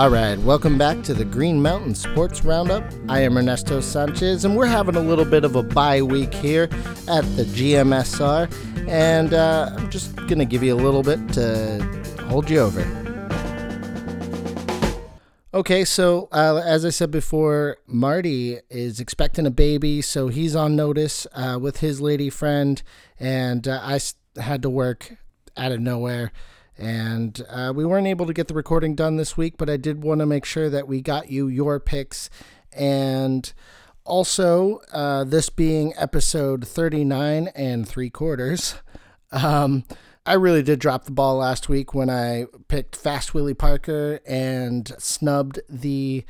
All right, welcome back to the Green Mountain Sports Roundup. I am Ernesto Sanchez, and we're having a little bit of a bye week here at the GMSR, and uh, I'm just going to give you a little bit to hold you over. Okay, so uh, as I said before, Marty is expecting a baby, so he's on notice uh, with his lady friend, and uh, I had to work out of nowhere and uh, we weren't able to get the recording done this week, but I did want to make sure that we got you your picks. And also, uh, this being episode 39 and three quarters, um, I really did drop the ball last week when I picked Fast Willie Parker and snubbed the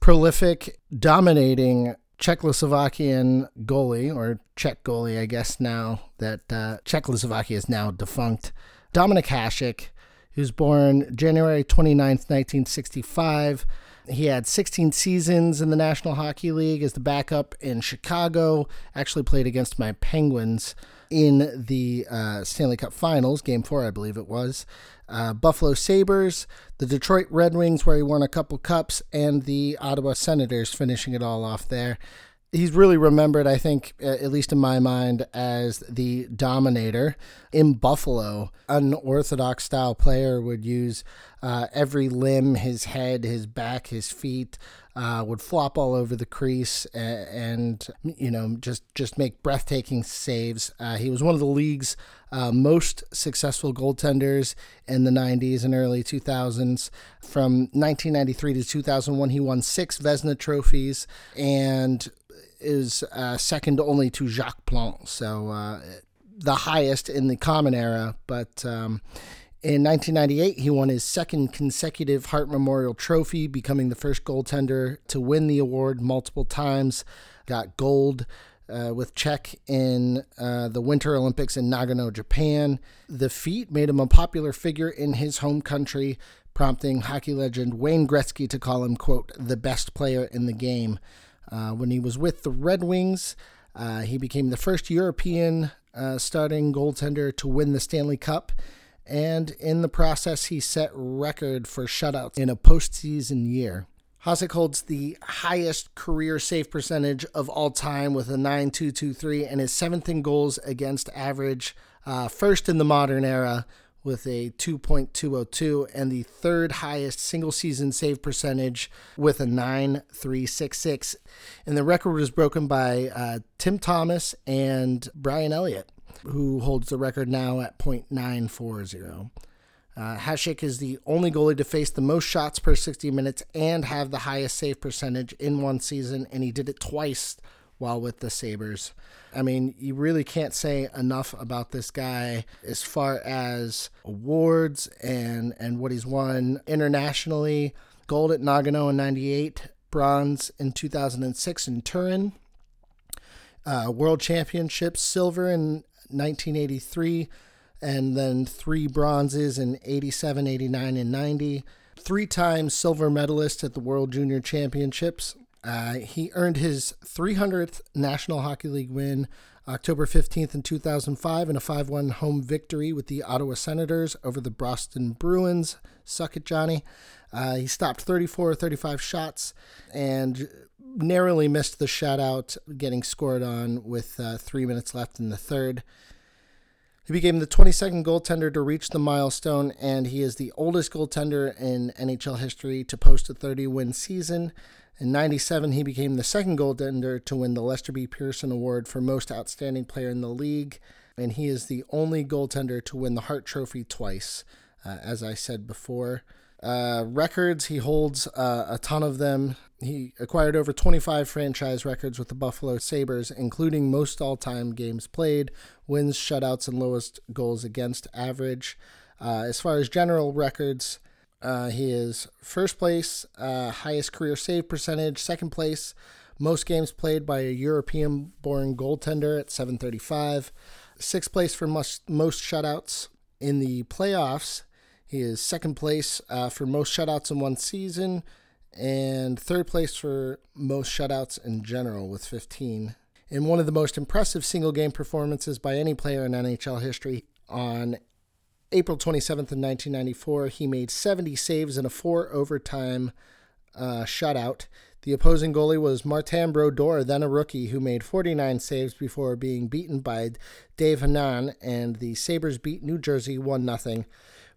prolific, dominating Czechoslovakian goalie, or Czech goalie, I guess now that uh, Czechoslovakia is now defunct. Dominik Hasek. He was born January 29th, 1965. He had 16 seasons in the National Hockey League as the backup in Chicago. Actually played against my Penguins in the uh, Stanley Cup Finals, Game Four, I believe it was. Uh, Buffalo Sabres, the Detroit Red Wings, where he won a couple cups, and the Ottawa Senators, finishing it all off there he's really remembered, I think, at least in my mind, as the dominator in Buffalo. Unorthodox style player would use uh, every limb, his head, his back, his feet, uh, would flop all over the crease and, and, you know just just make breathtaking saves. Uh, he was one of the league's uh, most successful goaltenders in the 90s and early 2000s. From 1993 to 2001, he won six Vezina trophies and is uh, second only to Jacques Plante, so uh, the highest in the common era. But um, in 1998, he won his second consecutive Hart Memorial Trophy, becoming the first goaltender to win the award multiple times. Got gold. Uh, with Czech in uh, the Winter Olympics in Nagano, Japan. The feat made him a popular figure in his home country, prompting hockey legend Wayne Gretzky to call him, quote, the best player in the game. Uh, when he was with the Red Wings, uh, he became the first European uh, starting goaltender to win the Stanley Cup. And in the process, he set record for shutouts in a postseason year. Hasek holds the highest career save percentage of all time with a 9.223 and is seventh in goals against average, uh, first in the modern era with a 2.202 and the third highest single season save percentage with a 9.366. And the record was broken by uh, Tim Thomas and Brian Elliott, who holds the record now at .940. Uh, Hasek is the only goalie to face the most shots per 60 minutes and have the highest save percentage in one season, and he did it twice while with the Sabres. I mean, you really can't say enough about this guy as far as awards and, and what he's won internationally. Gold at Nagano in 98, bronze in 2006 in Turin, uh, World Championships, silver in 1983, and then three bronzes in 87, 89, and 90. Three times silver medalist at the World Junior Championships, uh, he earned his 300th National Hockey League win October 15th in 2005 in a 5 1 home victory with the Ottawa Senators over the Boston Bruins. Suck it, Johnny. Uh, he stopped 34 or 35 shots and narrowly missed the shutout, getting scored on with uh, three minutes left in the third. He became the 22nd goaltender to reach the milestone, and he is the oldest goaltender in NHL history to post a 30 win season. In 97, he became the second goaltender to win the Lester B. Pearson Award for Most Outstanding Player in the League, and he is the only goaltender to win the Hart Trophy twice, uh, as I said before. Uh, records, he holds uh, a ton of them. He acquired over 25 franchise records with the Buffalo Sabres, including most all time games played, wins, shutouts, and lowest goals against average. Uh, as far as general records, uh, he is first place, uh, highest career save percentage, second place, most games played by a European born goaltender at 735, sixth place for most, most shutouts in the playoffs. He is second place uh, for most shutouts in one season and third place for most shutouts in general with 15. In one of the most impressive single game performances by any player in NHL history on April 27th of 1994, he made 70 saves in a four overtime uh, shutout. The opposing goalie was Martin Brodeur, then a rookie, who made 49 saves before being beaten by Dave Hannan, and the Sabres beat New Jersey 1 0,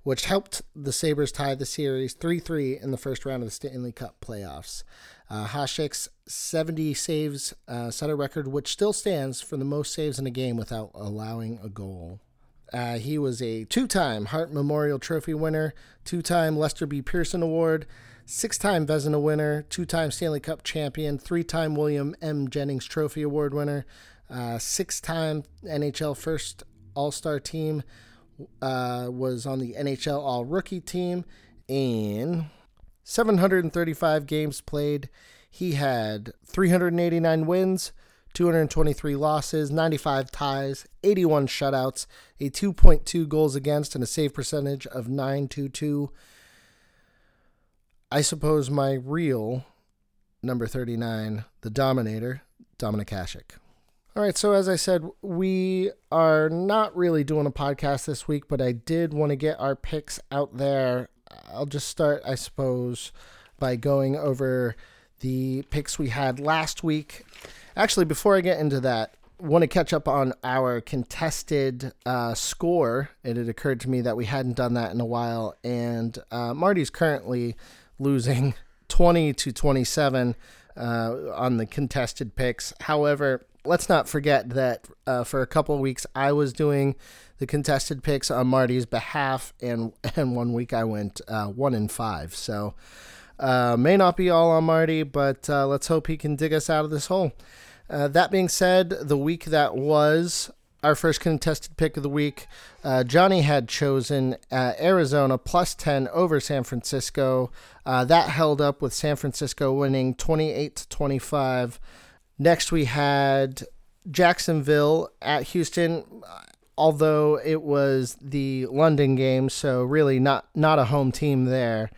which helped the Sabres tie the series 3 3 in the first round of the Stanley Cup playoffs. Uh, Hasek's 70 saves uh, set a record which still stands for the most saves in a game without allowing a goal. Uh, he was a two time Hart Memorial Trophy winner, two time Lester B. Pearson Award, six time Vezina winner, two time Stanley Cup champion, three time William M. Jennings Trophy Award winner, uh, six time NHL First All Star team, uh, was on the NHL All Rookie team, and 735 games played. He had 389 wins, 223 losses, 95 ties, 81 shutouts, a 2.2 goals against, and a save percentage of 922. I suppose my real number 39, the Dominator, Dominik Hasek. All right, so as I said, we are not really doing a podcast this week, but I did want to get our picks out there. I'll just start, I suppose, by going over the picks we had last week. Actually, before I get into that, want to catch up on our contested uh, score. It had occurred to me that we hadn't done that in a while, and uh, Marty's currently losing 20 to 27 uh, on the contested picks. However, let's not forget that uh, for a couple of weeks I was doing the contested picks on Marty's behalf, and and one week I went uh, one in five. So uh, may not be all on Marty, but uh, let's hope he can dig us out of this hole. Uh, that being said, the week that was our first contested pick of the week, uh, Johnny had chosen uh, Arizona plus 10 over San Francisco. Uh, that held up with San Francisco winning 28 to 25. Next, we had Jacksonville at Houston. Although it was the London game, so really not not a home team there,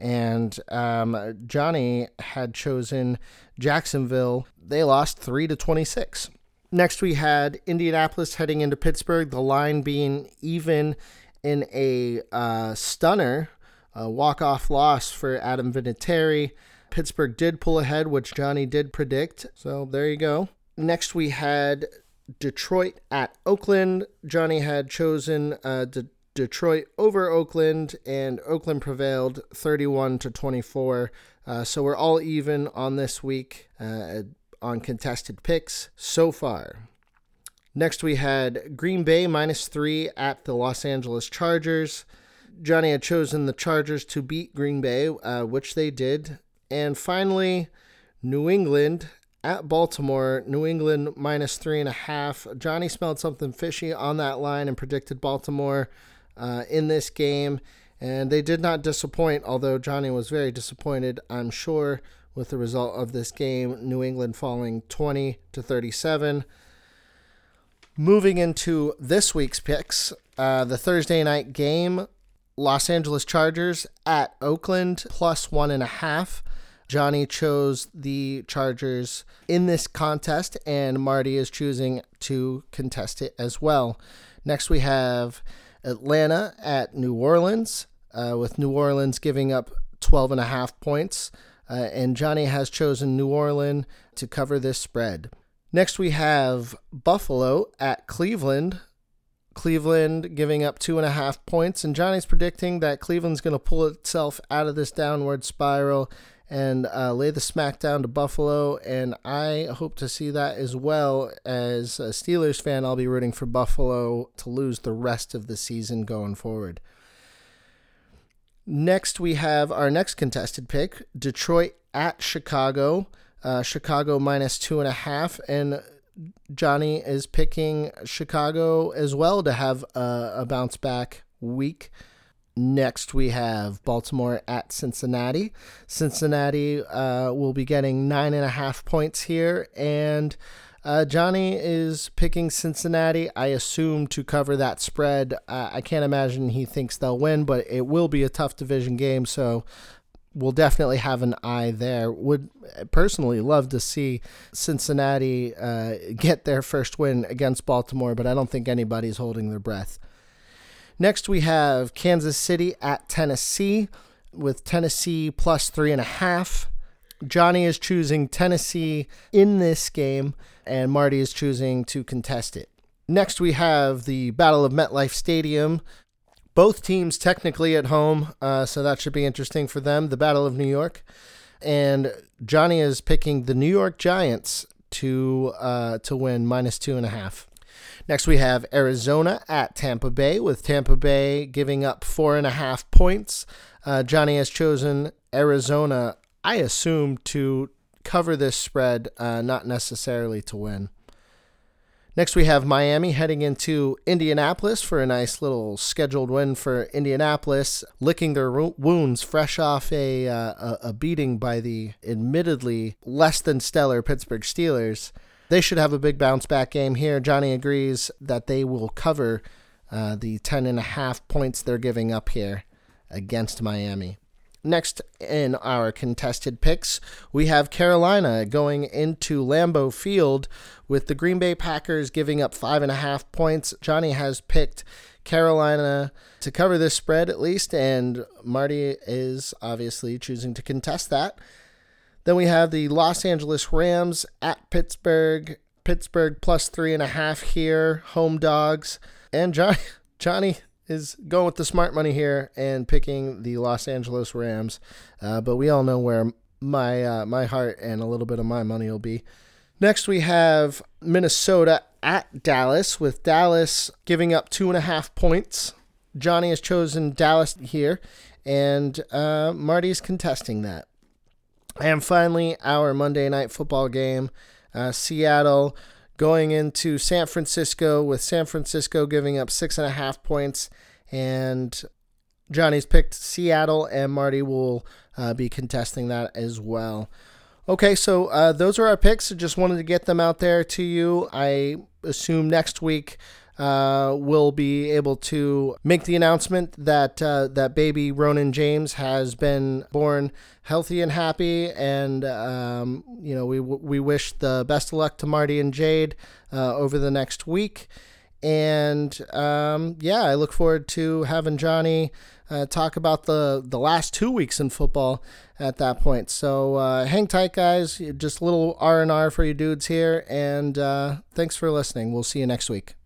and um, Johnny had chosen Jacksonville. They lost three to twenty six. Next, we had Indianapolis heading into Pittsburgh, the line being even in a uh, stunner, a walk off loss for Adam Vinatieri. Pittsburgh did pull ahead, which Johnny did predict. So there you go. Next, we had Detroit at Oakland. Johnny had chosen uh, Detroit over Oakland, and Oakland prevailed 31 to 24. Uh, so we're all even on this week. Uh, on contested picks so far. Next, we had Green Bay minus three at the Los Angeles Chargers. Johnny had chosen the Chargers to beat Green Bay, uh, which they did. And finally, New England at Baltimore. New England minus three and a half. Johnny smelled something fishy on that line and predicted Baltimore uh, in this game. And they did not disappoint, although Johnny was very disappointed, I'm sure, with the result of this game, New England falling 20 to 37. Moving into this week's picks, uh, the Thursday night game, Los Angeles Chargers at Oakland plus one and a half. Johnny chose the Chargers in this contest, and Marty is choosing to contest it as well. Next, we have Atlanta at New Orleans, uh, with New Orleans giving up 12 and a half points uh, and Johnny has chosen New Orleans to cover this spread. Next, we have Buffalo at Cleveland. Cleveland giving up two and a half points, and Johnny's predicting that Cleveland's going to pull itself out of this downward spiral and uh, lay the smack down to Buffalo. And I hope to see that as well. As a Steelers fan, I'll be rooting for Buffalo to lose the rest of the season going forward. Next, we have our next contested pick Detroit at Chicago. Uh, Chicago minus two and a half. And Johnny is picking Chicago as well to have a, a bounce back week. Next, we have Baltimore at Cincinnati. Cincinnati uh, will be getting nine and a half points here. And uh, Johnny is picking Cincinnati, I assume, to cover that spread. Uh, I can't imagine he thinks they'll win, but it will be a tough division game, so we'll definitely have an eye there. Would personally love to see Cincinnati uh, get their first win against Baltimore, but I don't think anybody's holding their breath. Next, we have Kansas City at Tennessee with Tennessee plus three and a half. Johnny is choosing Tennessee in this game, and Marty is choosing to contest it. Next, we have the Battle of MetLife Stadium. Both teams technically at home, uh, so that should be interesting for them. The Battle of New York. And Johnny is picking the New York Giants to uh, to win minus two and a half. Next, we have Arizona at Tampa Bay, with Tampa Bay giving up four and a half points. Uh, Johnny has chosen Arizona, I assume, to cover this spread, uh, not necessarily to win. Next, we have Miami heading into Indianapolis for a nice little scheduled win for Indianapolis, licking their wounds fresh off a, uh, a beating by the admittedly less than stellar Pittsburgh Steelers. They should have a big bounce back game here. Johnny agrees that they will cover uh, the 10 and a half points they're giving up here against Miami. Next in our contested picks, we have Carolina going into Lambeau Field with the Green Bay Packers giving up five and a half points. Johnny has picked Carolina to cover this spread at least, and Marty is obviously choosing to contest that. Then we have the Los Angeles Rams at Pittsburgh. Pittsburgh plus three and a half here, home dogs. And Johnny, Johnny is going with the smart money here and picking the Los Angeles Rams. Uh, but we all know where my uh, my heart and a little bit of my money will be. Next, we have Minnesota at Dallas, with Dallas giving up two and a half points. Johnny has chosen Dallas here, and uh, Marty's contesting that. And finally, our Monday night football game uh, Seattle going into San Francisco with San Francisco giving up six and a half points. And Johnny's picked Seattle, and Marty will uh, be contesting that as well. Okay, so uh, those are our picks. I just wanted to get them out there to you. I assume next week uh, will be able to make the announcement that uh, that baby Ronan James has been born healthy and happy, and um, you know we we wish the best of luck to Marty and Jade uh, over the next week. And um, yeah, I look forward to having Johnny uh, talk about the, the last two weeks in football at that point. So uh, hang tight, guys. Just a little R and R for you dudes here, and thanks for listening. We'll see you next week.